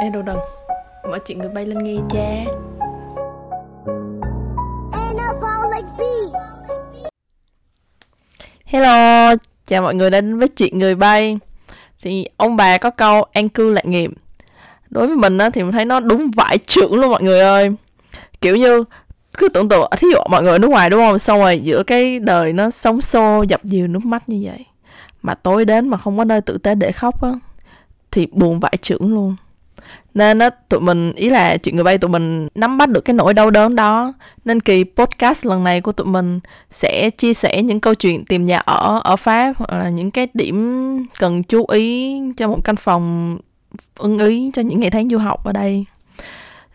Ê đồ đần Mở chuyện người bay lên nghe cha. Hello Chào mọi người đến với chuyện người bay. Thì ông bà có câu an cư lạc nghiệp. Đối với mình á, thì mình thấy nó đúng vải trưởng luôn mọi người ơi. Kiểu như cứ tưởng tượng thí dụ mọi người ở nước ngoài đúng không? Xong rồi giữa cái đời nó sống xô dập dìu nước mắt như vậy mà tối đến mà không có nơi tử tế để khóc á thì buồn vãi trưởng luôn nên á, tụi mình, ý là chuyện người bay tụi mình nắm bắt được cái nỗi đau đớn đó. Nên kỳ podcast lần này của tụi mình sẽ chia sẻ những câu chuyện tìm nhà ở ở pháp, hoặc là những cái điểm cần chú ý cho một căn phòng ưng ý cho những ngày tháng du học ở đây.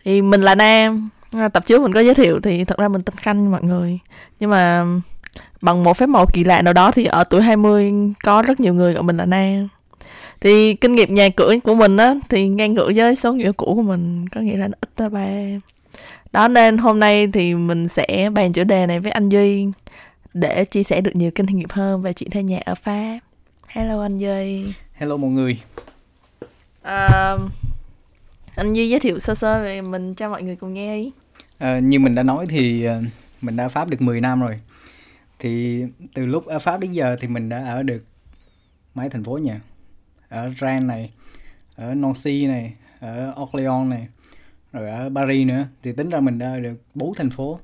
Thì mình là nam à, tập trước mình có giới thiệu thì thật ra mình tên khanh mọi người. Nhưng mà bằng một phép màu kỳ lạ nào đó thì ở tuổi 20 có rất nhiều người gọi mình là nam thì kinh nghiệm nhà cửa của mình á thì ngang ngửa với số nghĩa cũ của mình có nghĩa là nó ít ra ba đó nên hôm nay thì mình sẽ bàn chủ đề này với anh duy để chia sẻ được nhiều kinh nghiệm hơn về chuyện thuê nhà ở pháp. Hello anh duy. Hello mọi người. À, anh duy giới thiệu sơ sơ về mình cho mọi người cùng nghe đi. À, như mình đã nói thì ờ, mình đã pháp được 10 năm rồi. Thì từ lúc ở pháp đến giờ thì mình đã ở được mấy thành phố nhỉ ở Rennes này ở Nancy này ở Orléans này rồi ở Paris nữa. Thì tính ra mình đã được bốn thành phố.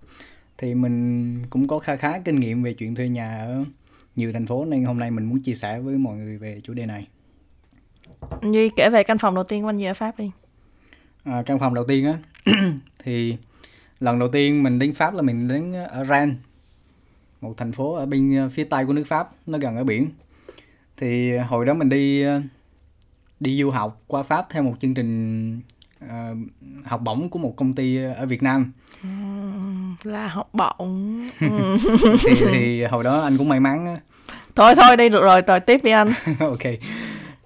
Thì mình cũng có khá khá kinh nghiệm về chuyện thuê nhà ở nhiều thành phố nên hôm nay mình muốn chia sẻ với mọi người về chủ đề này. Duy kể về căn phòng đầu tiên của anh Duy ở Pháp đi. À, căn phòng đầu tiên á thì lần đầu tiên mình đến Pháp là mình đến ở Rennes một thành phố ở bên phía tây của nước Pháp nó gần ở biển thì hồi đó mình đi đi du học qua Pháp theo một chương trình uh, học bổng của một công ty ở Việt Nam. Là học bổng. Thì, thì hồi đó anh cũng may mắn thôi thôi đi được rồi rồi tiếp đi anh. Ok.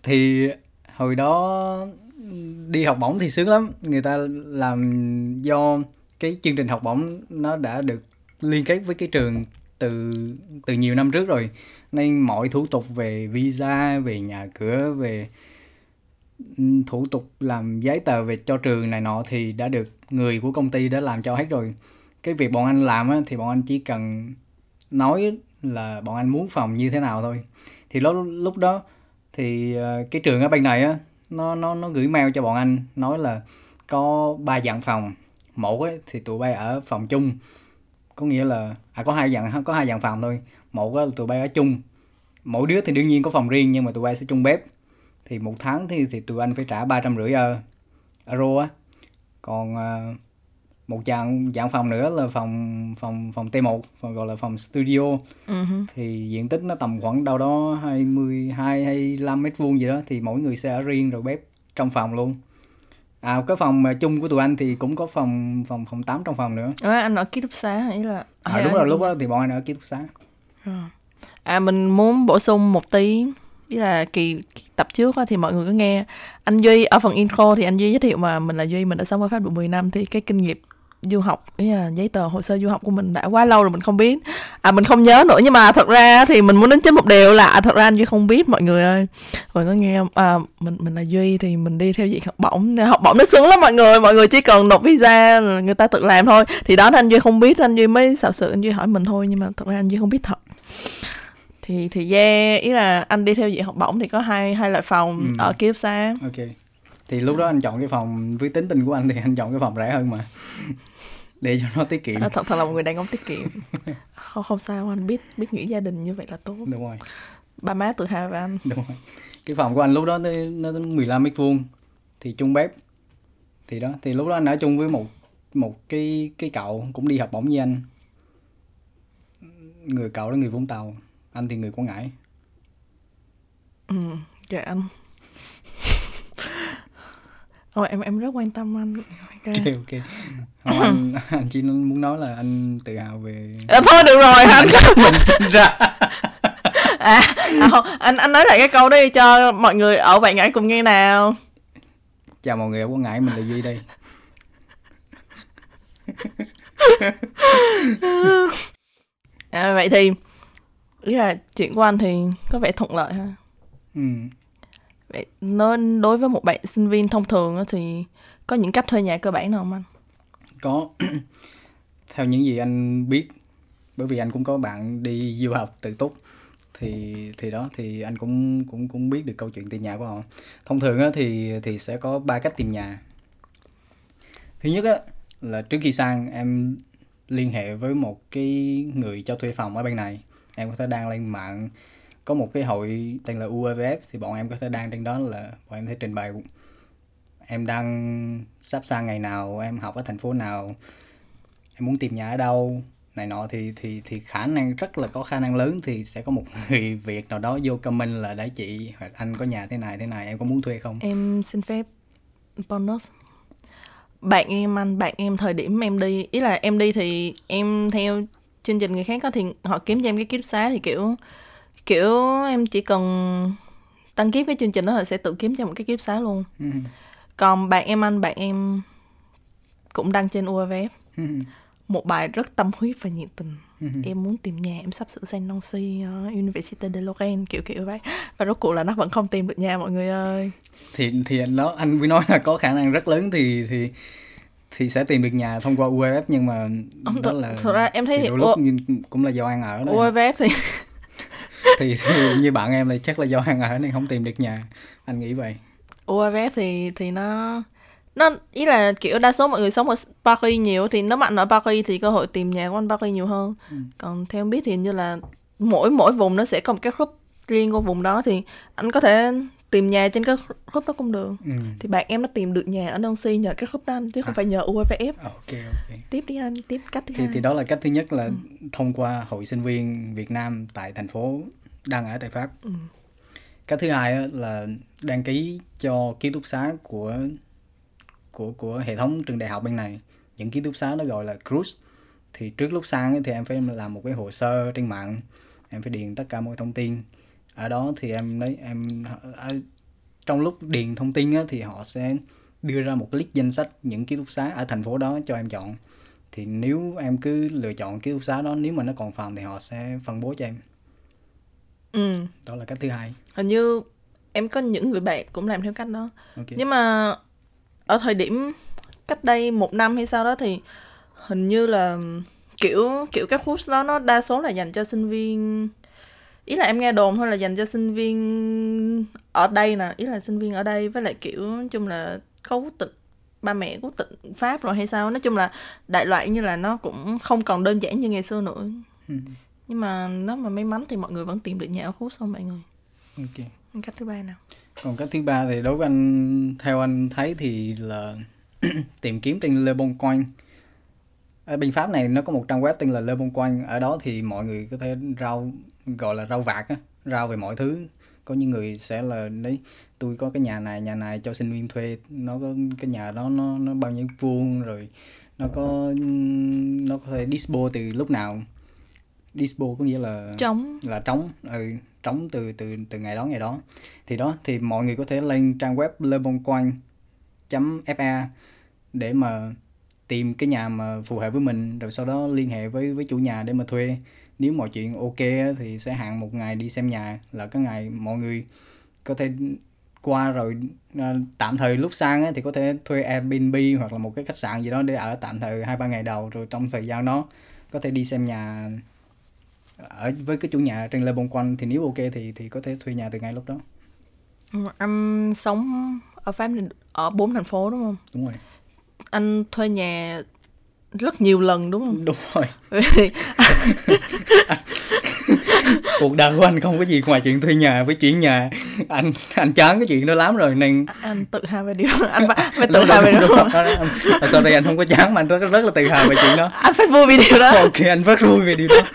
Thì hồi đó đi học bổng thì sướng lắm. Người ta làm do cái chương trình học bổng nó đã được liên kết với cái trường từ từ nhiều năm trước rồi nên mọi thủ tục về visa về nhà cửa về ừ, thủ tục làm giấy tờ về cho trường này nọ thì đã được người của công ty đã làm cho hết rồi. Cái việc bọn anh làm á, thì bọn anh chỉ cần nói là bọn anh muốn phòng như thế nào thôi. Thì lúc lúc đó thì ờ, cái trường ở bên này á nó nó nó gửi mail cho bọn anh nói là có ba dạng phòng. Một ấy thì tụi bay ở phòng chung. Có nghĩa là à có hai dạng có hai dạng phòng thôi một là tụi bay ở chung. Mỗi đứa thì đương nhiên có phòng riêng nhưng mà tụi bay sẽ chung bếp. Thì một tháng thì thì tụi anh phải trả ba trăm rưỡi euro á. Còn uh, một dạng dạng phòng nữa là phòng phòng phòng T1 phòng gọi là phòng studio. Uh-huh. thì diện tích nó tầm khoảng đâu đó 22 25 mét vuông gì đó thì mỗi người sẽ ở riêng rồi bếp trong phòng luôn. À cái phòng chung của tụi anh thì cũng có phòng phòng phòng 8 trong phòng nữa. À, anh ở ký túc xá hay là à, đúng rồi lúc đó thì bọn anh ở ký túc xá à. mình muốn bổ sung một tí, ý là kỳ tập trước thì mọi người có nghe anh Duy ở phần intro thì anh Duy giới thiệu mà mình là Duy, mình đã sống ở Pháp được 10 năm thì cái kinh nghiệm du học, ý là giấy tờ hồ sơ du học của mình đã quá lâu rồi mình không biết. À mình không nhớ nữa nhưng mà thật ra thì mình muốn đến chính một điều là à, thật ra anh duy không biết mọi người ơi. Mọi có nghe à mình mình là duy thì mình đi theo diện học bổng học bổng nó sướng lắm mọi người mọi người chỉ cần nộp visa người ta tự làm thôi. Thì đó, anh duy không biết, anh duy mới sợ sự, anh duy hỏi mình thôi nhưng mà thật ra anh duy không biết thật thì thì yeah ý là anh đi theo diện học bổng thì có hai hai loại phòng ừ. ở ký túc xá. Ok. Thì lúc đó anh chọn cái phòng với tính tình của anh thì anh chọn cái phòng rẻ hơn mà. Để cho nó tiết kiệm. À, thật thật là một người đàn ông tiết kiệm. Không không sao anh biết biết nghĩ gia đình như vậy là tốt. Đúng rồi. Ba má tự hào về anh. Đúng rồi. Cái phòng của anh lúc đó nó nó đến 15 mét vuông. Thì chung bếp. Thì đó thì lúc đó anh ở chung với một một cái cái cậu cũng đi học bổng với anh. Người cậu đó người vũng tàu anh thì người quảng ngãi ừ dạ anh Ồ, em em rất quan tâm anh. Ok ok. Không, anh anh chỉ muốn nói là anh tự hào về. À, thôi được rồi anh. mình sinh ra. à, à không, anh anh nói lại cái câu đi cho mọi người ở bạn ngãi cùng nghe nào. Chào mọi người ở Quảng Ngãi, mình là Duy đây. à, vậy thì ý là chuyện của anh thì có vẻ thuận lợi ha. Ừ. Vậy nó đối với một bạn sinh viên thông thường á thì có những cách thuê nhà cơ bản nào không anh? có theo những gì anh biết bởi vì anh cũng có bạn đi du học tự túc thì thì đó thì anh cũng cũng cũng biết được câu chuyện tìm nhà của họ thông thường á, thì thì sẽ có ba cách tìm nhà thứ nhất á, là trước khi sang em liên hệ với một cái người cho thuê phòng ở bên này em có thể đăng lên mạng. Có một cái hội tên là UEVF thì bọn em có thể đăng trên đó là bọn em thể trình bày. Em đang sắp sang ngày nào em học ở thành phố nào em muốn tìm nhà ở đâu này nọ thì thì thì khả năng rất là có khả năng lớn thì sẽ có một người việt nào đó vô comment là đấy chị hoặc anh có nhà thế này thế này em có muốn thuê không? Em xin phép bonus. Bạn em anh, bạn em thời điểm em đi, ý là em đi thì em theo chương trình người khác có thì họ kiếm cho em cái ký túc xá thì kiểu kiểu em chỉ cần đăng ký cái chương trình đó họ sẽ tự kiếm cho một cái ký túc xá luôn. Ừ. Còn bạn em anh, bạn em cũng đăng trên UAVF một bài rất tâm huyết và nhiệt tình. Em muốn tìm nhà em sắp sửa sang Nancy uh, Université de Lorraine kiểu kiểu vậy. Và rốt cuộc là nó vẫn không tìm được nhà mọi người ơi. Thì thì anh đó anh mới nói là có khả năng rất lớn thì thì thì sẽ tìm được nhà thông qua UEF nhưng mà Ông đó là thật ra em thấy thì đôi lúc U- cũng là do ăn ở đó UAVF thì thì, thì như bạn em thì chắc là do ăn ở nên không tìm được nhà. Anh nghĩ vậy. UAVF thì thì nó nó ý là kiểu đa số mọi người sống ở Paris nhiều thì nếu bạn ở Paris thì cơ hội tìm nhà của anh Paris nhiều hơn. Còn theo em biết thì như là mỗi mỗi vùng nó sẽ có một cái group riêng của vùng đó thì anh có thể tìm nhà trên cái group đó cũng được. Ừ. thì bạn em nó tìm được nhà ở Nancy nhờ cái group đó anh chứ không phải nhờ UAVF ok ok. Tiếp đi anh tiếp cách thứ thì hai. thì đó là cách thứ nhất là thông qua hội sinh viên Việt Nam tại thành phố đang ở tại Pháp. Ừ. cách thứ hai là đăng ký cho ký túc xá của của của hệ thống trường đại học bên này. Những ký túc xá nó gọi là cruise thì trước lúc sang thì em phải làm một cái hồ sơ trên mạng. Em phải điền tất cả mọi thông tin ở đó thì em lấy em trong lúc điền thông tin á, thì họ sẽ đưa ra một list danh sách những ký túc xá ở thành phố đó cho em chọn. Thì nếu em cứ lựa chọn ký túc xá đó nếu mà nó còn phòng thì họ sẽ phân bố cho em. Ừ. đó là cách thứ hai. Hình như em có những người bạn cũng làm theo cách đó. Ok. Nhưng mà ở thời điểm cách đây một năm hay sao đó thì hình như là kiểu kiểu các group đó nó đa số là dành cho sinh viên ý là em nghe đồn thôi là dành cho sinh viên ở đây nè ý là sinh viên ở đây với lại kiểu nói chung là có quốc tịch ba mẹ quốc tịch pháp rồi hay sao. Nói chung là đại loại như là nó cũng không còn đơn giản như ngày xưa nữa. Ừ. nhưng mà nếu mà may mắn thì mọi người vẫn tìm được nhà ở khu xong mọi người. Ok. Cách thứ ba nào? Còn cách thứ ba thì đối với anh theo anh thấy thì là tìm kiếm trên Le Bon Coin ở bên Pháp này nó có một trang web tên là Le Bon Coin ở đó thì mọi người có thể rao gọi là rao vạc á rao về mọi thứ. Có những người sẽ là đấy tôi có cái nhà này nhà này cho sinh viên thuê nó có cái nhà đó nó nó bao nhiêu vuông rồi nó có nó có thể dispo từ lúc nào. Dispo có nghĩa là trống. Là trống ừ, trống từ từ từ ngày đó ngày đó. Thì đó thì mọi người có thể lên trang web leboncoin.fa để mà tìm cái nhà mà phù hợp với mình rồi sau đó liên hệ với với chủ nhà để mà thuê. Nếu mọi chuyện ok thì sẽ hạn một ngày đi xem nhà là cái ngày mọi người có thể qua rồi à, tạm thời lúc sang thì có thể thuê Airbnb hoặc là một cái khách sạn gì đó để ở tạm thời hai ba ngày đầu rồi trong thời gian đó có thể đi xem nhà ở với cái chủ nhà trên Le Bon Coin thì nếu ok thì thì có thể thuê nhà từ ngay lúc đó. Anh sống ở Pháp ở bốn thành phố đúng không? Đúng rồi anh thuê nhà rất nhiều lần đúng không? Đúng rồi. Cuộc đời của anh không có gì ngoài chuyện thuê nhà với chuyển nhà. Anh anh chán cái chuyện đó lắm rồi nên anh tự hào về điều đó. Anh phải, tự hào về điều đó. đây anh không có chán mà anh rất, rất là tự hào về chuyện đó. Anh phải vui vì điều đó. Ok anh rất vui về điều đó.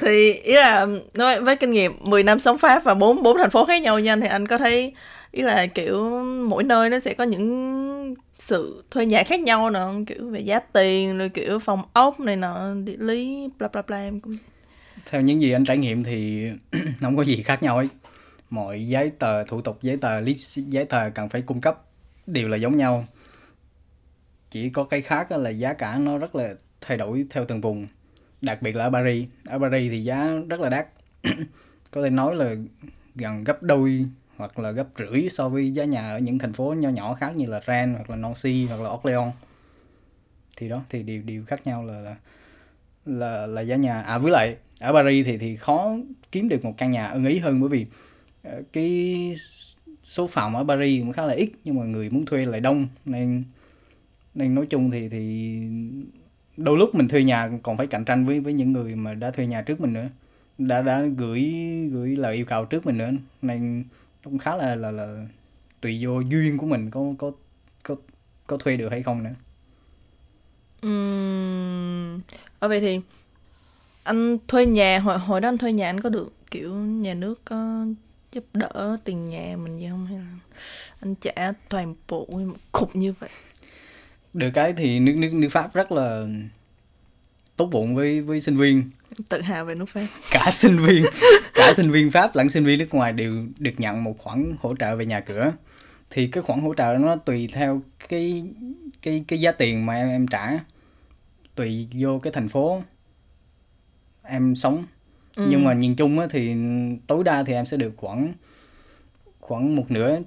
Thì ý là nói với kinh nghiệm 10 năm sống Pháp và bốn bốn thành phố khác nhau nha thì anh có thấy ý là kiểu mỗi nơi nó sẽ có những sự thuê nhà khác nhau nữa kiểu về giá tiền rồi kiểu phòng ốc này nọ, địa lý, bla bla bla, em cũng theo những gì anh trải nghiệm thì không có gì khác nhau ấy. Mọi giấy tờ, thủ tục giấy tờ lý giấy tờ cần phải cung cấp đều là giống nhau. Chỉ có cái khác là giá cả nó rất là thay đổi theo từng vùng. Đặc biệt là ở Paris. Ở Paris thì giá rất là đắt. Có thể nói là gần gấp đôi hoặc là gấp rưỡi so với giá nhà ở những thành phố nhỏ nhỏ khác như là Rennes hoặc là Nancy hoặc là Orléans thì đó thì điều điều khác nhau là là là, là giá nhà. À với lại ở Paris thì thì khó kiếm được một căn nhà ưng ý hơn bởi vì ờ, cái số phòng ở Paris cũng khá là ít nhưng mà người muốn thuê lại đông. Nên nên nói chung thì thì đôi lúc mình thuê nhà còn phải cạnh tranh với với những người mà đã thuê nhà trước mình nữa đã đã gửi gửi lời yêu cầu trước mình nữa. Nên cũng khá là là là tùy vô duyên của mình có có có có thuê được hay không nữa. Ừm, ở vậy thì anh thuê nhà hồi hồi đó anh thuê nhà anh có được kiểu nhà nước có giúp đỡ tiền nhà mình gì không? Hay là anh trả toàn bộ một cục như vậy? Được cái thì nước nước nước Pháp rất là tốt bụng với với sinh viên. Tự hào về nước Pháp. Cả sinh viên cả sinh viên Pháp lẫn sinh viên nước ngoài đều được nhận một khoản hỗ trợ về nhà cửa. Thì cái khoản hỗ trợ nó tùy theo cái cái cái giá tiền mà em em trả. Tùy vô cái thành phố em sống. Ừ. nhưng mà nhìn chung á, thì tối đa thì em sẽ được khoảng khoảng một nửa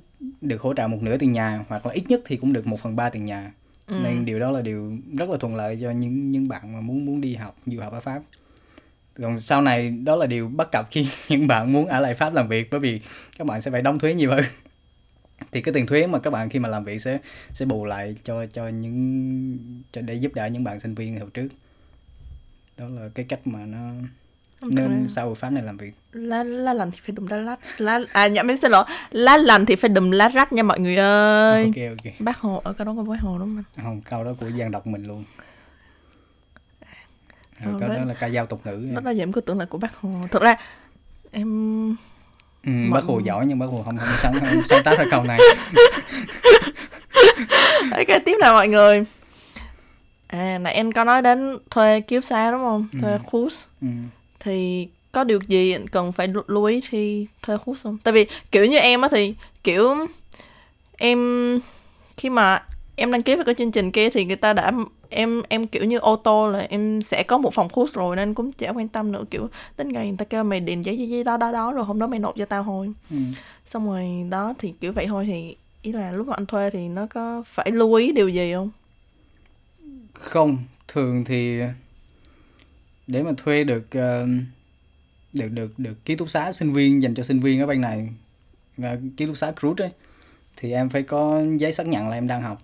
được hỗ trợ một nửa tiền nhà hoặc là ít nhất thì cũng được một phần ba tiền nhà Ừ. nên điều đó là điều rất là thuận lợi cho những những bạn mà muốn muốn đi học, du học ở Pháp. Còn sau này đó là điều bất cập khi những bạn muốn ở lại Pháp làm việc, bởi vì các bạn sẽ phải đóng thuế nhiều hơn. Thì cái tiền thuế mà các bạn khi mà làm việc sẽ sẽ bù lại cho cho những, cho để giúp đỡ những bạn sinh viên hồi trước. Đó là cái cách mà nó nên sau Pháp này làm việc. Lá lá lành thì phải đùm lá lách lá à nhậm em xin lỗi. Lá lành thì phải đùm lá rách nha mọi người ơi. Ok ok. Bác hồ ở câu đó có bác hồ đúng không không câu đó của dân đọc mình luôn. Ờ, câu đó. là ca dao tục ngữ nó đó giờ em cứ tưởng là của bác hồ. Thật ra em ừ, mọi- bác hồ giỏi nhưng bác hồ không không sáng không sáng tác ra câu này. Ok tiếp nào mọi người. À nãy em có nói đến thuê túc xá đúng không? Thuê Ừ. cruise. Ừ. thì có điều gì cần phải lưu- ý khi thuê cruise không? Tại vì kiểu như em á thì kiểu em khi mà em đăng ký vào cái chương trình kia thì người ta đã em em kiểu như ô tô là em sẽ có một phòng cruise rồi nên cũng chả quan tâm nữa kiểu đến ngày người ta kêu mày điền giấy giấy, giấy đó đó đó rồi hôm đó mày nộp cho tao thôi. Ừ. xong rồi đó thì kiểu vậy thôi thì ý là lúc mà anh thuê thì nó có phải lưu ý điều gì không? Không thường thì để mà thuê được ờ, được được được ký túc xá sinh viên dành cho sinh viên ở bên này ký túc xá cruise ấy thì em phải có giấy xác nhận là em đang học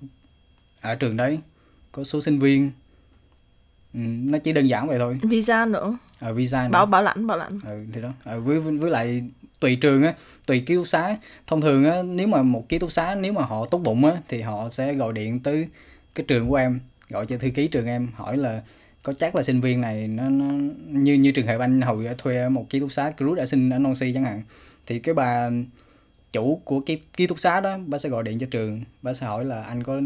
ở trường đấy có số sinh viên. Ừ, nó chỉ đơn giản vậy thôi. Visa nữa. Ở visa nữa. bảo bảo lãnh bảo lãnh. Ừ, thì đó. Ừ, với với lại tùy trường á tùy ký túc xá. Thông thường á nếu mà một ký túc xá nếu mà họ tốt bụng á thì họ sẽ gọi điện tới cái trường của em gọi cho thư ký trường em hỏi là có chắc là sinh viên này nó, nó như như trường hợp anh hồi thuê một ký túc xá cruise đã sinh ở Nancy chẳng hạn thì cái bà chủ của ký, ký túc xá đó bà sẽ gọi điện cho trường bà sẽ hỏi là anh có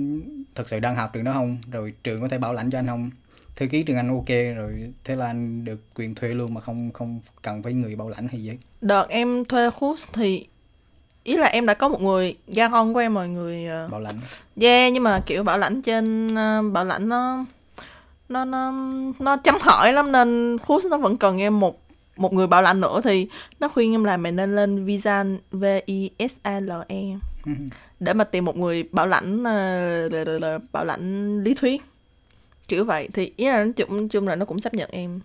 thật sự đang học trường đó không rồi trường có thể bảo lãnh cho anh không? Thư ký trường anh ok rồi thế là anh được quyền thuê luôn mà không không cần phải người bảo lãnh hay gì đợt em thuê cruise thì ý là em đã có một người gia con của em mọi người ờ, bảo lãnh. Yeah nhưng mà kiểu bảo lãnh trên ờ, bảo lãnh nó nó nó nó chấm hỏi lắm nên cruise nó vẫn cần em một một người bảo lãnh nữa thì nó khuyên em là mày nên lên visa V I S A L E. Để mà tìm một người bảo lãnh ờ, bảo lãnh lý thuyết. Kiểu vậy. Thì ý là nói chung chung là nó cũng chấp nhận em.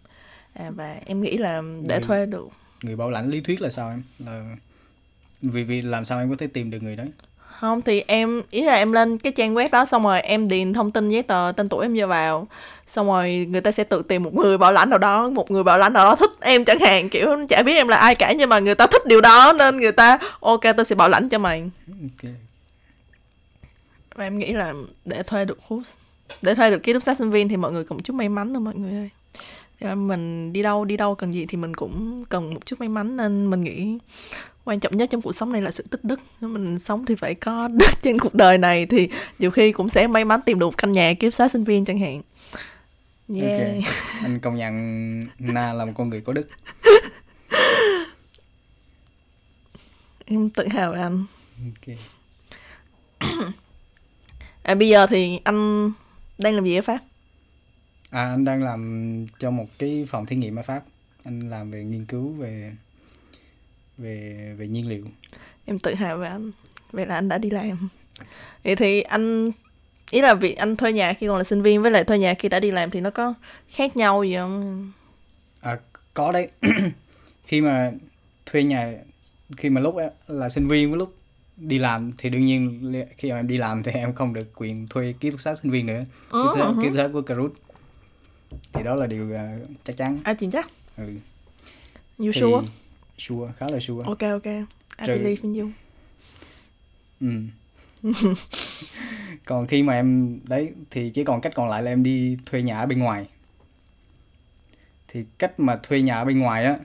À, và em nghĩ là để Ừ. thuê được. người bảo lãnh lý thuyết là sao em? Là vì vì làm sao em có thể tìm được người đấy không thì em ý là em lên cái trang web đó xong rồi em điền thông tin giấy tờ tên tuổi em vô vào. Xong rồi người ta sẽ tự tìm một người bảo lãnh nào đó một người bảo lãnh nào đó thích em chẳng hạn kiểu chả biết em là ai cả nhưng mà người ta thích điều đó nên người ta ok tôi sẽ bảo lãnh cho mày. Ok. Và em nghĩ là để thuê được cruise để thuê được ký túc xá sinh viên thì mọi người một chút may mắn nữa mọi người ơi. Mình đi đâu đi đâu cần gì thì mình cũng cần một chút may mắn nên mình nghĩ quan trọng nhất trong cuộc sống này là sự tích đức. Mình sống thì phải có đức trên cuộc đời này thì nhiều khi cũng sẽ may mắn tìm được căn nhà túc xá sinh viên chẳng hạn. Yeah. ok anh công nhận na là một con người có đức. Em tự hào về anh. Ok. À, bây giờ thì anh đang làm gì ở pháp? À anh đang làm cho một cái phòng thí nghiệm ở pháp. Anh làm về nghiên cứu về về về nhiên liệu. Em tự hào về anh vậy là anh đã đi làm. Vậy thì anh ý là việc anh thuê nhà khi còn là sinh viên với lại thuê nhà khi đã đi làm thì nó có khác nhau gì không? À, có đấy. Khi mà thuê nhà khi mà lúc là sinh viên với lúc đi làm thì đương nhiên khi mà em đi làm thì em không được quyền thuê ký túc xá sinh viên nữa. Ký túc xá, Ừ, ký túc xá của Kahoot thì đó là điều ờ, chắc chắn. À chính chắc ừ. you thì sure sure khá là sure. Ok ok. I Trừ- believe in you ừ. còn khi mà em đấy thì chỉ còn cách còn lại là em đi thuê nhà ở bên ngoài. Thì cách mà thuê nhà ở bên ngoài á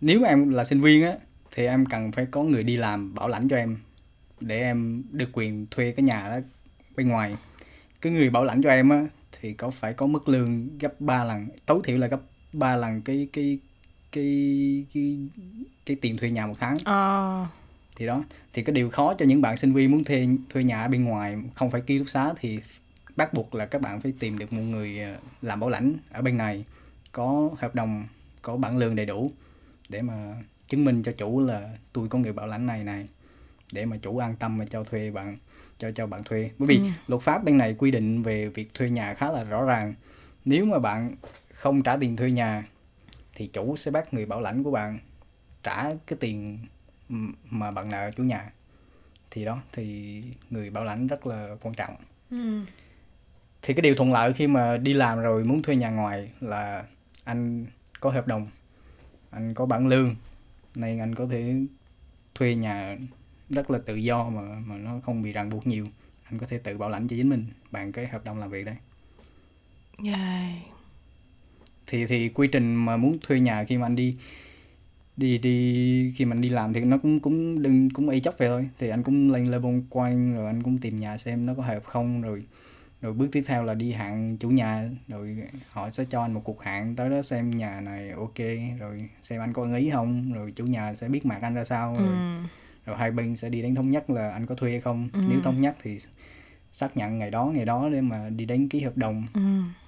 nếu mà em là sinh viên á thì em cần phải có người đi làm bảo lãnh cho em để em được quyền thuê cái nhà đó bên ngoài. Cái người bảo lãnh cho em á thì có phải có mức lương gấp 3 lần tối thiểu là gấp 3 lần cái cái cái cái cái tiền thuê nhà một tháng. À thì đó thì cái điều khó cho những bạn sinh viên muốn thuê thuê nhà ở bên ngoài không phải ký túc xá thì bắt buộc là các bạn phải tìm được một người ờ, làm bảo lãnh ở bên này có hợp đồng có bản lương đầy đủ để mà chứng minh cho chủ là tôi có người bảo lãnh này này để mà chủ an tâm mà cho thuê bạn cho cho bạn thuê. Bởi vì Ừ. luật pháp bên này quy định về việc thuê nhà khá là rõ ràng. Nếu mà bạn không trả tiền thuê nhà thì chủ sẽ bắt người bảo lãnh của bạn trả cái tiền mà bạn nợ chủ nhà thì đó thì người bảo lãnh rất là quan trọng ừ. thì cái điều thuận lợi khi mà đi làm rồi muốn thuê nhà ngoài là anh có hợp đồng anh có bản lương nên anh có thể thuê nhà rất là tự do mà mà nó không bị ràng buộc nhiều anh có thể tự bảo lãnh cho chính mình bằng cái hợp đồng làm việc đấy yeah. Thì thì quy trình mà muốn thuê nhà khi mà anh đi đi đi khi mà anh đi làm thì nó cũng cũng đừng cũng y chóc về thôi thì anh cũng lên level quan rồi anh cũng tìm nhà xem nó có hợp không rồi rồi bước tiếp theo là đi hạn chủ nhà rồi họ sẽ cho anh một cuộc hạn tới đó xem nhà này ok rồi xem anh có ưng ý không rồi chủ nhà sẽ biết mặt anh ra sao rồi, ừ. rồi hai bên sẽ đi đến thống nhất là anh có thuê hay không Ừ. nếu thống nhất thì xác nhận ngày đó ngày đó để mà đi đến ký hợp đồng Ừ.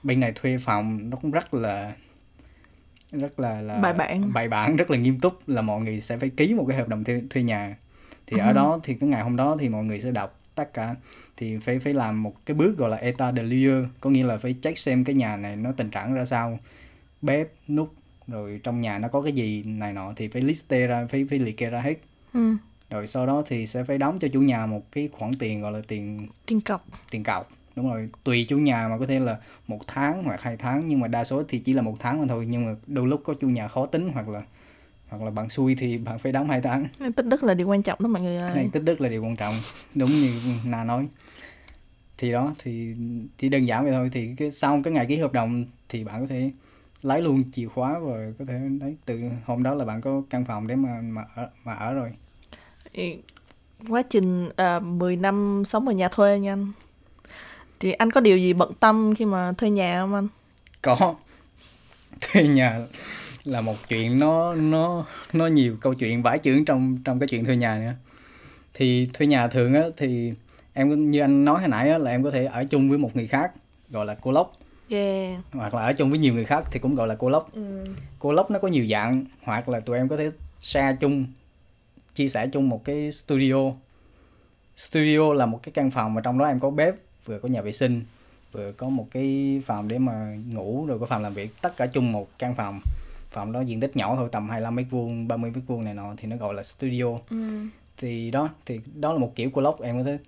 bên này thuê phòng nó cũng rất là rất là là Bài bản. bài bản rất là nghiêm túc là mọi người sẽ phải ký một cái hợp đồng thuê, thuê nhà thì ở Ừ. đó thì cái ngày hôm đó thì mọi người sẽ đọc tất cả thì phải phải làm một cái bước gọi là état de lieu có nghĩa là phải check xem cái nhà này nó tình trạng ra sao bếp nút rồi trong nhà nó có cái gì này nọ thì phải list ra phải phải liệt kê ra hết Ừ. rồi sau đó thì sẽ phải đóng cho chủ nhà một cái khoản tiền gọi là tiền tiền cọc. Tiền cọc đúng rồi. Tùy chủ nhà mà có thể là một tháng hoặc hai tháng nhưng mà đa số thì chỉ là một tháng mà thôi. Nhưng mà đôi lúc có chủ nhà khó tính hoặc là hoặc là bạn xui thì bạn phải đóng hai tháng. Tích đức là điều quan trọng đó mọi người ơi. Này tích đức là điều quan trọng đúng như na nói. Thì đó thì chỉ đơn giản vậy thôi. Thì cái sau cái ngày ký hợp đồng thì bạn có thể lấy luôn chìa khóa rồi có thể đấy từ hôm đó là bạn có căn phòng để mà mà ở, mà ở rồi quá trình uh, 10 năm sống ở nhà thuê nha anh. Thì anh có điều gì bận tâm khi mà thuê nhà không anh? Có. Thuê nhà là một chuyện nó nó nó nhiều câu chuyện vải chưởng trong trong cái chuyện thuê nhà nữa. Thì thuê nhà thường á thì em như anh nói hồi nãy á, là em có thể ở chung với một người khác gọi là cô lốc. Yeah. Hoặc là ở chung với nhiều người khác thì cũng gọi là cô lốc. Ừ. cô lốc nó có nhiều dạng hoặc là tụi em có thể share chung chia sẻ chung một cái studio. Studio là một cái căn phòng mà trong đó em có bếp vừa có nhà vệ sinh vừa có một cái phòng để mà ngủ rồi có phòng làm việc tất cả chung một căn phòng. Phòng đó diện tích nhỏ thôi tầm 25 mét vuông 30 mét vuông này nọ thì nó gọi là studio. Ừ. thì đó thì đó là một kiểu của lốc em có thể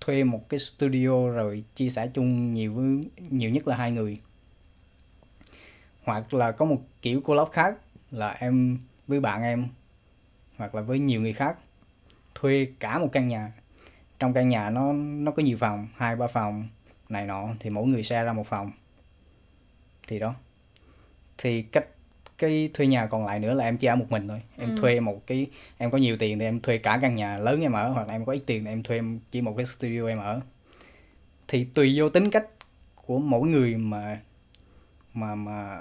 thuê một cái studio rồi chia sẻ chung nhiều với nhiều nhất là hai người. Hoặc là có một kiểu lốc khác là em với bạn em hoặc là với nhiều người khác thuê cả một căn nhà. Trong căn nhà nó nó có nhiều phòng hai ba phòng này nọ thì mỗi người share ra một phòng. Thì đó. Thì cách cái thuê nhà còn lại nữa là em chỉ ở một mình thôi. Em Ừ. thuê một cái em có nhiều tiền thì em thuê cả căn nhà lớn em ở hoặc là em có ít tiền thì em thuê chỉ một cái studio em ở. Thì tùy vô tính cách của mỗi người mà mà mà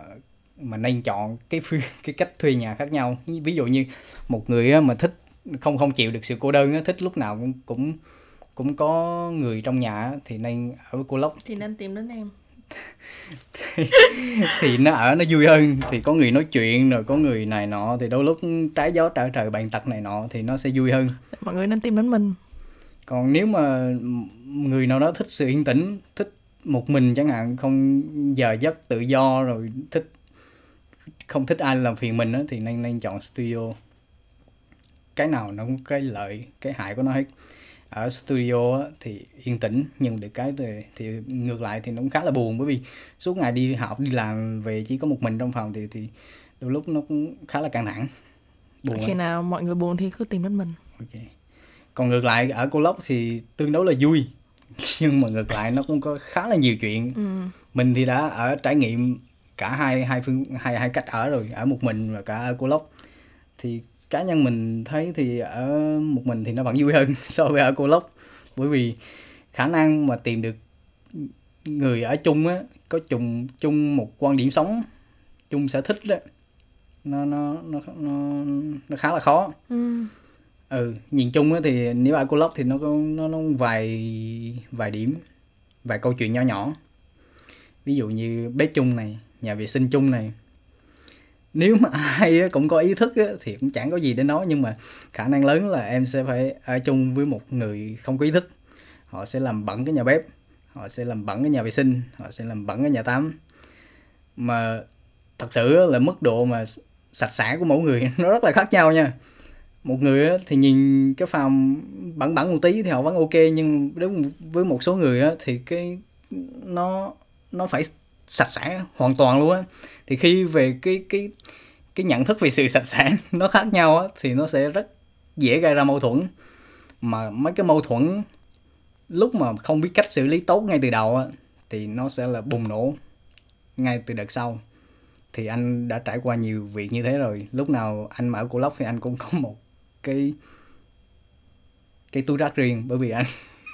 mà nên chọn cái phi- cái cách thuê nhà khác nhau. Ví dụ như một người á mà thích không không chịu được sự cô đơn á thích lúc nào cũng cũng cũng có người trong nhà á, thì nên ở với cô lốc. Thì nên tìm đến em. Thì, thì nó ở nó vui hơn. Thì có người nói chuyện rồi có người này nọ thì đôi lúc trái gió trở trời bàn tật này nọ thì nó sẽ vui hơn. Mọi người nên tìm đến mình. Còn nếu mà người nào đó thích sự yên tĩnh thích một mình chẳng hạn không giờ giấc tự do rồi thích không thích ai làm phiền mình á thì nên nên chọn studio. Cái nào nó cũng cái lợi cái hại của nó hết. Ở studio á, thì yên tĩnh nhưng được cái thì, thì ngược lại thì nó cũng khá là buồn bởi vì suốt ngày đi học đi làm về chỉ có một mình trong phòng thì thì đôi lúc nó cũng khá là căng thẳng. Buồn khi nào mọi người buồn thì cứ tìm đến mình. Ok. Còn ngược lại ở cô lốc thì tương đối là vui nhưng mà ngược lại nó cũng có khá là nhiều chuyện. Ừ. mình thì đã ở trải nghiệm cả hai hai phương hai hai cách ở rồi ở một mình và cả ở cô lốc. Thì cá nhân mình thấy thì ở một mình thì nó vẫn vui hơn so với ở cô lốc. Bởi vì khả năng mà tìm được người ở chung á có chung chung một quan điểm sống chung sở thích đó nó nó nó nó nó khá là khó. Ừ, ừ nhìn chung á thì nếu ở cô lốc thì nó có nó nó vài vài điểm vài câu chuyện nhỏ nhỏ. Ví dụ như bếp chung này nhà vệ sinh chung này. Nếu mà ai cũng có ý thức thì cũng chẳng có gì để nói, nhưng mà khả năng lớn là em sẽ phải ở chung với một người không có ý thức. Họ sẽ làm bẩn cái nhà bếp, họ sẽ làm bẩn cái nhà vệ sinh, họ sẽ làm bẩn cái nhà tắm. Mà thật sự là mức độ mà sạch sẽ của mỗi người nó rất là khác nhau nha. Một người thì nhìn cái phòng bẩn bẩn một tí thì họ vẫn ok, nhưng đối với một số người thì cái, nó nó phải sạch sẽ hoàn toàn luôn á. Thì khi về cái cái cái nhận thức về sự sạch sẽ nó khác nhau á, thì nó sẽ rất dễ gây ra mâu thuẫn. Mà mấy cái mâu thuẫn lúc mà không biết cách xử lý tốt ngay từ đầu á, thì nó sẽ là bùng nổ ngay từ đợt sau. Thì anh đã trải qua nhiều việc như thế rồi. Lúc nào anh mở cô lốc thì anh cũng có một cái cái túi rác riêng. Bởi vì anh,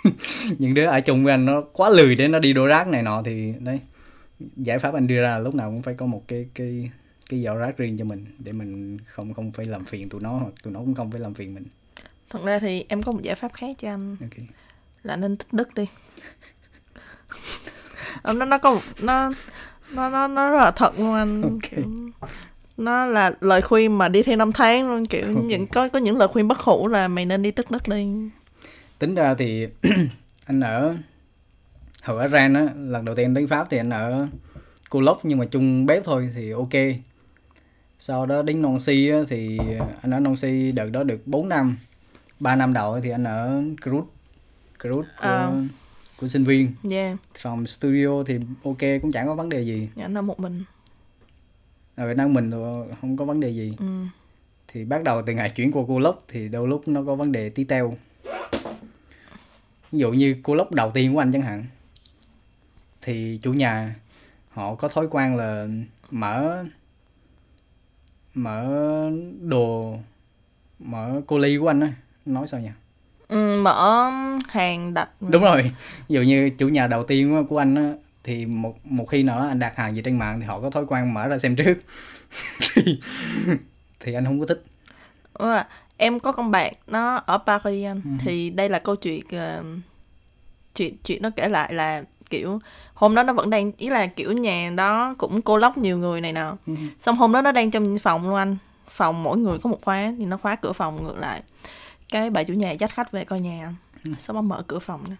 những đứa ở chung với anh nó quá lười để nó đi đổ rác này nọ thì, đấy giải pháp anh đưa ra lúc nào cũng phải có một cái cái cái giỏ rác riêng cho mình để mình không không phải làm phiền tụi nó hoặc tụi nó cũng không phải làm phiền mình thật ra thì em có một giải pháp khác cho anh okay. là nên tích đức đi nó nó có một, nó nó nó nó rất là thật luôn anh okay. nó là lời khuyên mà đi theo năm tháng luôn kiểu okay. những có có những lời khuyên bất hủ là mày nên đi tích đức đi tính ra thì anh ở hồi ở Ran á lần đầu tiên đến Pháp thì anh ở Cô Lốc nhưng mà chung bếp thôi thì ok. Sau đó đến Nancy á, thì anh ở Nancy đợt đó được 4 năm. 3 năm đầu thì anh ở Cruz Cruz của, uh. của sinh viên. Yeah. phòng studio thì ok cũng chẳng có vấn đề gì. Dạ, anh ở một mình. Ở Việt Nam mình không có vấn đề gì. Ừ. thì bắt đầu từ ngày chuyển qua cô lốc thì đôi lúc nó có vấn đề tí teo ví dụ như cô lốc đầu tiên của anh chẳng hạn thì chủ nhà họ có thói quen là mở mở đồ mở cô ly của anh á. Nói sao nhỉ? Ừ, mở hàng đặt đúng rồi. Ví dụ như chủ nhà đầu tiên của anh á thì một một khi nào đó anh đặt hàng gì trên mạng thì họ có thói quen mở ra xem trước. Thì, thì anh không có thích. Ừ, em có con bạn nó ở Paris anh. Ừ. thì đây là câu chuyện uh, chuyện chuyện nó kể lại là kiểu hôm đó nó vẫn đang ý là kiểu nhà đó cũng cô lóc nhiều người này nọ. Ừ. xong hôm đó nó đang trong phòng luôn anh. Phòng mỗi người có một khóa thì nó khóa cửa phòng ngược lại. Cái bà chủ nhà dắt khách về coi nhà. Ừ. xong nó mở cửa phòng đó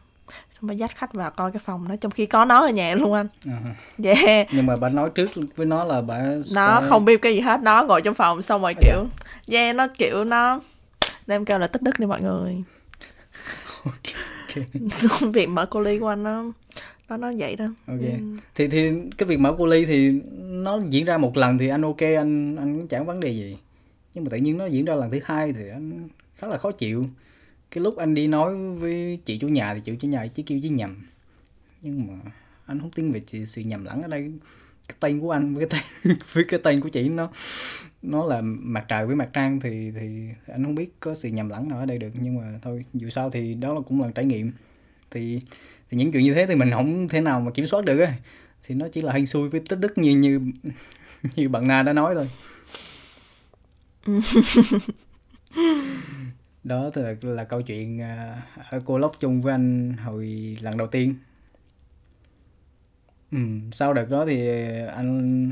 xong bà dắt khách vào coi cái phòng đó trong khi có nó ở nhà luôn anh. Uh-huh. yeah nhưng mà bà nói trước với nó là bà nó sẽ... không biết cái gì hết nó ngồi trong phòng xong rồi kiểu yeah nó kiểu nó đem kêu là tích đức đi mọi người. Okay. việc mở cô ly của anh nó nó nó vậy đó ok. Ừ. thì thì cái việc mở cô ly thì nó diễn ra một lần thì anh ok anh anh chẳng vấn đề gì. Nhưng mà tự nhiên nó diễn ra lần thứ hai thì anh khá là khó chịu. Cái lúc anh đi nói với chị chủ nhà thì chị chủ nhà chỉ kêu chứ nhầm. Nhưng mà anh không tin về chị, sự nhầm lẫn ở đây. Cái tên của anh với cái tên với cái tên của chị nó nó là mặt trời với mặt trăng thì thì anh không biết có sự nhầm lẫn nào ở đây được. Nhưng mà thôi dù sao thì đó là cũng là trải nghiệm. Thì thì những chuyện như thế thì mình không thể nào mà kiểm soát được ấy thì nó chỉ là hên xui với tích đức như như như bạn na đã nói thôi đó là, là câu chuyện à, ở cô lốc chung với anh hồi lần đầu tiên ừ. sau đợt đó thì anh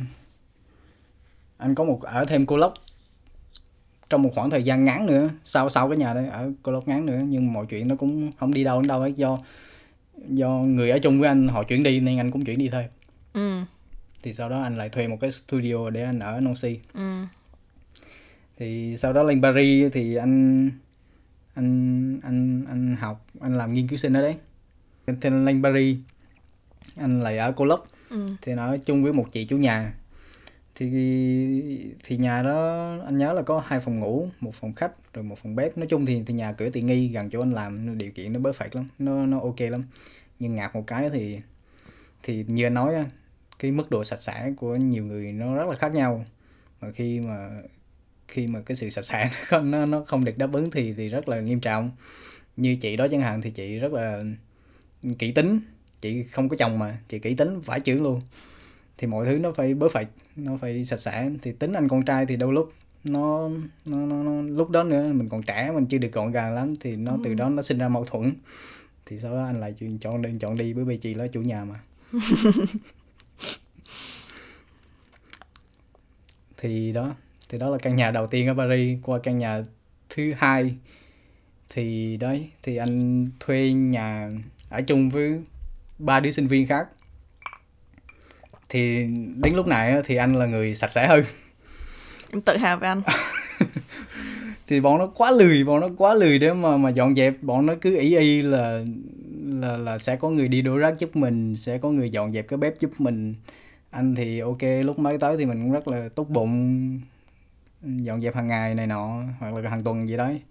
anh có một ở thêm cô lốc trong một khoảng thời gian ngắn nữa sau sau cái nhà đấy ở cô lốc ngắn nữa nhưng mọi chuyện nó cũng không đi đâu đến đâu hết do do người ở chung với anh họ chuyển đi nên anh cũng chuyển đi thôi. Ừ. Thì sau đó anh lại thuê một cái studio để anh ở Nancy ừ. Thì sau đó lên Paris thì anh anh anh anh học anh làm nghiên cứu sinh ở đấy. Thì lên Paris anh lại ở cô lốc. Ừ. Thì nó ở chung với một chị chủ nhà thì thì nhà đó anh nhớ là có hai phòng ngủ một phòng khách rồi một phòng bếp. Nói chung thì thì nhà cửa tiện nghi gần chỗ anh làm điều kiện nó bớt phải lắm nó nó ok lắm. Nhưng ngạc một cái thì thì như anh nói cái mức độ sạch sẽ của nhiều người nó rất là khác nhau. Mà khi mà khi mà cái sự sạch sẽ nó không nó, nó không được đáp ứng thì thì rất là nghiêm trọng. Như chị đó chẳng hạn thì chị rất là kỹ tính chị không có chồng mà chị kỹ tính phải chưởng luôn thì mọi thứ nó phải bớt phải nó phải sạch sẽ. Thì tính anh con trai thì đôi lúc nó nó, nó, nó lúc đó nữa mình còn trẻ mình chưa được gọn gàng lắm thì nó từ đó nó sinh ra mâu thuẫn. Thì sau đó anh lại chuyện chọn đi chọn đi bởi vì chị là chủ nhà mà. Thì đó thì đó là căn nhà đầu tiên ở Paris. Qua căn nhà thứ hai thì đấy thì anh thuê nhà ở chung với ba đứa sinh viên khác thì đến lúc này thì anh là người sạch sẽ hơn. Em tự hào về anh. Thì bọn nó quá lười bọn nó quá lười để mà mà dọn dẹp. Bọn nó cứ ý y là là là sẽ có người đi đổ rác giúp mình sẽ có người dọn dẹp cái bếp giúp mình. Anh thì ok lúc mới tới thì mình cũng rất là tốt bụng dọn dẹp hàng ngày này nọ hoặc là hàng tuần gì đấy.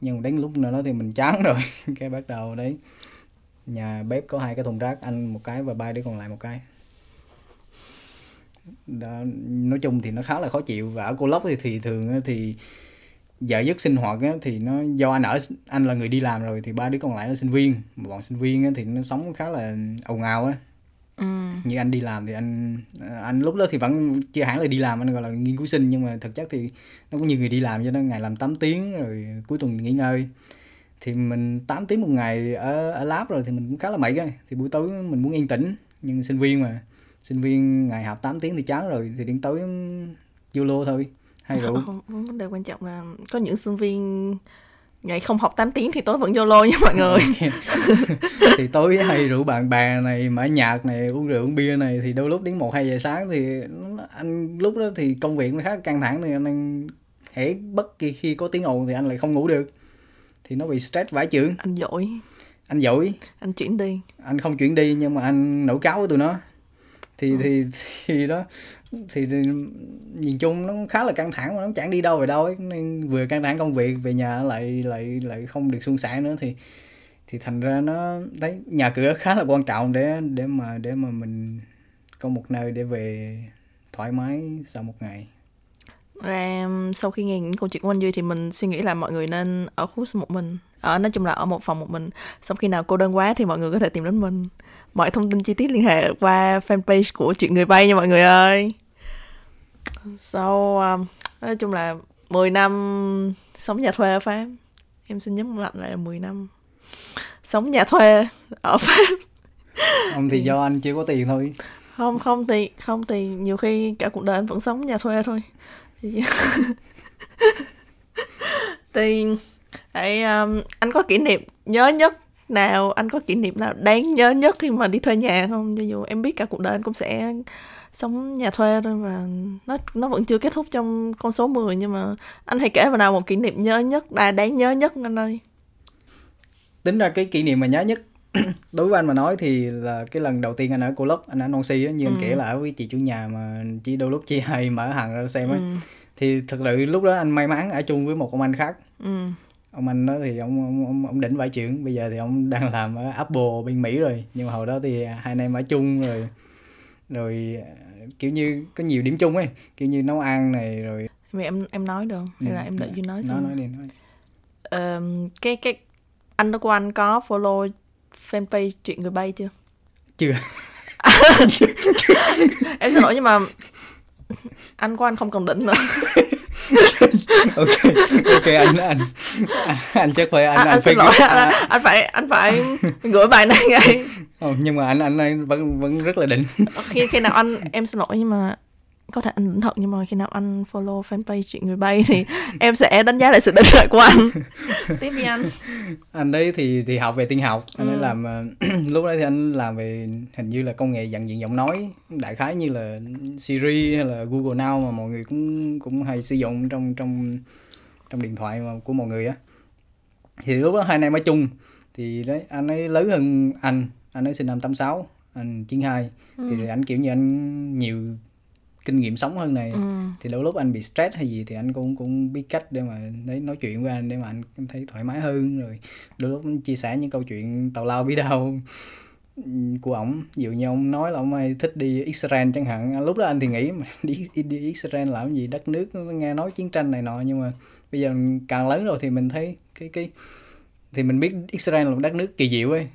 Nhưng đến lúc nào đó thì mình chán rồi cái bắt đầu đấy. Nhà bếp có hai cái thùng rác anh một cái và ba đứa còn lại một cái đó, nói chung thì nó khá là khó chịu và ở cô lốc thì thì thường á thì giờ giấc sinh hoạt á, thì nó do anh ở anh là người đi làm rồi thì ba đứa còn lại là sinh viên. Mà bọn sinh viên á, thì nó sống khá là ồn ào á. Ừ. Như anh đi làm thì anh anh lúc đó thì vẫn chưa hẳn là đi làm anh gọi là nghiên cứu sinh nhưng mà thực chất thì nó cũng như người đi làm cho nó ngày làm 8 tiếng rồi cuối tuần nghỉ ngơi. Thì mình 8 tiếng một ngày ở ở lab rồi thì mình cũng khá là mệt rồi thì buổi tối mình muốn yên tĩnh nhưng sinh viên mà sinh viên ngày học 8 tiếng thì chán rồi thì đến tối YOLO thôi hay rượu. Không vấn đề quan trọng là có những sinh viên ngày không học 8 tiếng thì tối vẫn YOLO nha mọi người. Thì tối hay rượu bạn bè này mở nhạc này uống rượu uống bia này thì đôi lúc đến một hai giờ sáng thì anh lúc đó thì công việc nó khá căng thẳng thì anh, anh hễ bất kỳ khi có tiếng ồn thì anh lại không ngủ được. Thì nó bị stress vãi chưởng. Anh giỏi. Anh giỏi. Anh chuyển đi. Anh không chuyển đi nhưng mà anh nổi cáo với tụi nó thì thì thì đó thì, thì nhìn chung nó khá là căng thẳng mà nó chẳng đi đâu về đâu ấy. Nên vừa căng thẳng công việc về nhà lại lại lại không được suôn sẻ nữa. Thì thì thành ra nó đấy nhà cửa khá là quan trọng để để mà để mà mình có một nơi để về thoải mái sau một ngày ra sau khi nghe những câu chuyện của anh Duy thì mình suy nghĩ là mọi người nên ở khu một mình. Ở nói chung là ở một phòng một mình. Xong khi nào cô đơn quá thì mọi người có thể tìm đến mình. Mọi thông tin chi tiết liên hệ qua fanpage của chuyện người bay nha mọi người ơi. Sau um, nói chung là 10 năm sống nhà thuê ở Pháp. Em xin nhấn mạnh lại là 10 năm sống nhà thuê ở Pháp. Ông thì do anh chưa có tiền thôi. Không không thì không thì nhiều khi cả cuộc đời anh vẫn sống nhà thuê thôi Dạ. thì, hãy um, anh có kỷ niệm nhớ nhất nào anh có kỷ niệm nào đáng nhớ nhất khi mà đi thuê nhà không? Cho dù em biết cả cuộc đời anh cũng sẽ sống nhà thuê thôi và nó nó vẫn chưa kết thúc trong con số 10 nhưng mà anh hãy kể vào nào một kỷ niệm nhớ nhất là đáng nhớ nhất anh ơi. Tính ra cái kỷ niệm mà nhớ nhất đối với anh mà nói thì là cái lần đầu tiên anh ở cô lốc anh ở Nancy á như anh Ừ. kể là ở với chị chủ nhà mà chỉ đôi lúc chị hay mở hàng ra xem á. Ừ, thì thực sự lúc đó anh may mắn ở chung với một ông anh khác. Ừ, ông anh đó thì ông ông ông, ông đỉnh vải trưởng bây giờ thì ông đang làm ở Apple bên Mỹ rồi nhưng mà hồi đó thì hai anh em ở chung rồi rồi ờ, kiểu như có nhiều điểm chung ấy kiểu như nấu ăn này rồi. Vậy em em nói được không? hay là Ừ, em đợi Duy nói nói xong? nói đi nói Ờm, cái cái anh đó của anh có follow fanpage chuyện người bay chưa? Chưa. Em xin lỗi nhưng mà anh của anh không còn đỉnh nữa. Ok ok anh anh anh chắc phải anh anh, anh, anh xin phải lỗi. gửi- anh, anh phải anh phải gửi bài này ngay. Nhưng mà anh anh ấy vẫn vẫn rất là định khi khi nào anh em xin lỗi nhưng mà có thể anh định thật nhưng mà khi nào anh follow fanpage chuyện người bay thì em sẽ đánh giá lại sự định lại của anh tiếp đi anh anh đấy thì thì học về tin học anh ấy Ừ. làm ờ, lúc đấy thì anh làm về hình như là công nghệ nhận diện giọng nói đại khái như là Siri hay là Google Now mà mọi người cũng cũng hay sử dụng trong trong trong điện thoại mà của mọi người á thì lúc đó hai anh em ở chung thì đấy anh ấy lớn hơn anh anh ấy sinh năm 86 anh 92 Ừ. thì anh kiểu như anh nhiều kinh nghiệm sống hơn này. Ừ. thì đôi lúc anh bị stress hay gì thì anh cũng cũng biết cách để mà đấy nói chuyện với anh để mà anh thấy thoải mái hơn. Rồi đôi lúc chia sẻ những câu chuyện tào lao đau ừm, của ổng. Ví dụ như ông nói là ông hay thích đi Israel chẳng hạn. Lúc đó anh thì nghĩ mà đi đi Israel làm gì? Đất nước nghe nói chiến tranh này nọ. Nhưng mà bây giờ càng lớn rồi thì mình thấy cái cái thì mình biết Israel là một đất nước kỳ diệu ấy.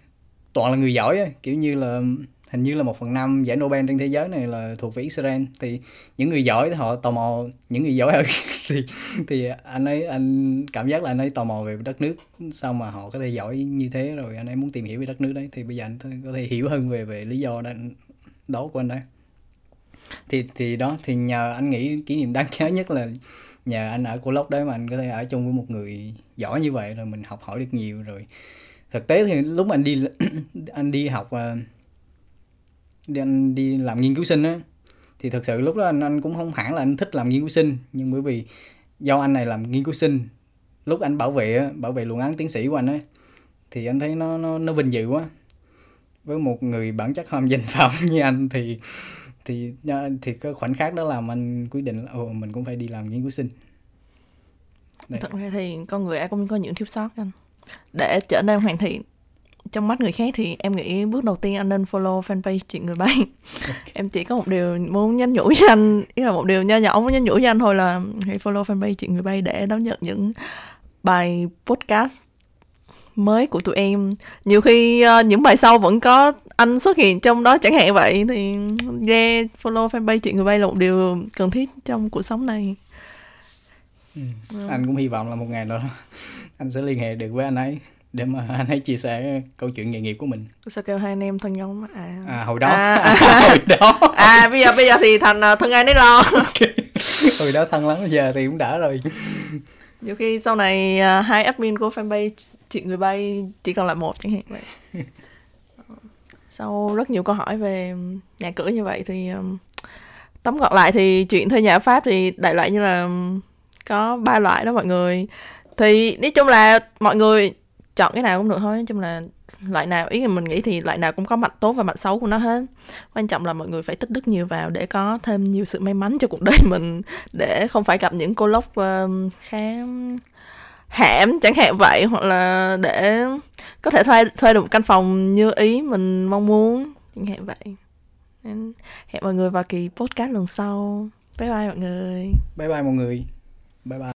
Toàn là người giỏi ấy. kiểu như là hình như là một phần năm giải Nobel trên thế giới này là thuộc về Israel. Thì những người giỏi thì họ tò mò những người giỏi hơn thì thì anh ấy anh cảm giác là anh ấy tò mò về đất nước. Sao mà họ có thể giỏi như thế? Rồi anh ấy muốn tìm hiểu về đất nước đấy. Thì bây giờ anh có thể hiểu hơn về về lý do đó, đó của anh đấy thì thì đó thì nhờ anh nghĩ kỷ niệm đáng nhớ nhất là nhờ anh ở cô lốc đấy mà anh có thể ở chung với một người giỏi như vậy rồi mình học hỏi được nhiều. Rồi thực tế thì lúc mà anh đi anh đi học ờ, đi anh đi làm nghiên cứu sinh á. Thì thật sự lúc đó anh anh cũng không hẳn là anh thích làm nghiên cứu sinh, nhưng bởi vì do anh này làm nghiên cứu sinh, lúc anh bảo vệ bảo vệ luận án tiến sĩ của anh ấy thì anh thấy nó nó nó vinh dự quá. Với một người bản chất ham danh phẩm như anh thì thì à, thì cái khoảnh khắc đó làm anh quyết định là, ồ, mình cũng phải đi làm nghiên cứu sinh. Đấy. thật ra thì con người ai cũng có những thiếu sót anh. Để trở nên hoàn thiện trong mắt người khác thì em nghĩ bước đầu tiên anh nên follow fanpage chuyện người bay em chỉ có một điều muốn nhắn nhủ với anh ý là một điều nho nhỏ muốn nhắn nhủ với anh thôi là hãy follow fanpage chuyện người bay để đón nhận những bài podcast mới của tụi em. Nhiều khi ờ, những bài sau vẫn có anh xuất hiện trong đó chẳng hạn vậy thì yeah, follow fanpage chuyện người bay là một điều cần thiết trong cuộc sống này. Anh cũng hy vọng là một ngày nào đó anh sẽ liên hệ được với anh ấy để mà anh ấy chia sẻ câu chuyện nghề nghiệp của mình. Sao kêu hai anh em thân nhau mà à. À hồi đó. À, à. hồi đó. À bây giờ bây giờ thì thành ờ, thân ai nấy lo hồi đó thân lắm giờ thì cũng đã rồi. Nhiều khi sau này ờ, hai admin của fanpage chuyện người bay chỉ còn lại một chẳng hạn vậy. Sau rất nhiều câu hỏi về nhà cửa như vậy thì um, tóm gọn lại thì chuyện thuê nhà ở pháp thì đại loại như là có ba loại đó mọi người. Thì nói chung là mọi người chọn cái nào cũng được thôi. Nói chung là loại nào ý là mình nghĩ thì loại nào cũng có mặt tốt và mặt xấu của nó hết. Quan trọng là mọi người phải tích đức nhiều vào để có thêm nhiều sự may mắn cho cuộc đời mình để không phải gặp những cô lốc ờ, uh, khá hẻm chẳng hạn vậy hoặc là để có thể thuê thuê được một căn phòng như ý mình mong muốn chẳng hạn vậy. Nên hẹn mọi người vào kỳ podcast lần sau. Bye bye mọi người. Bye bye mọi người. Bye bye.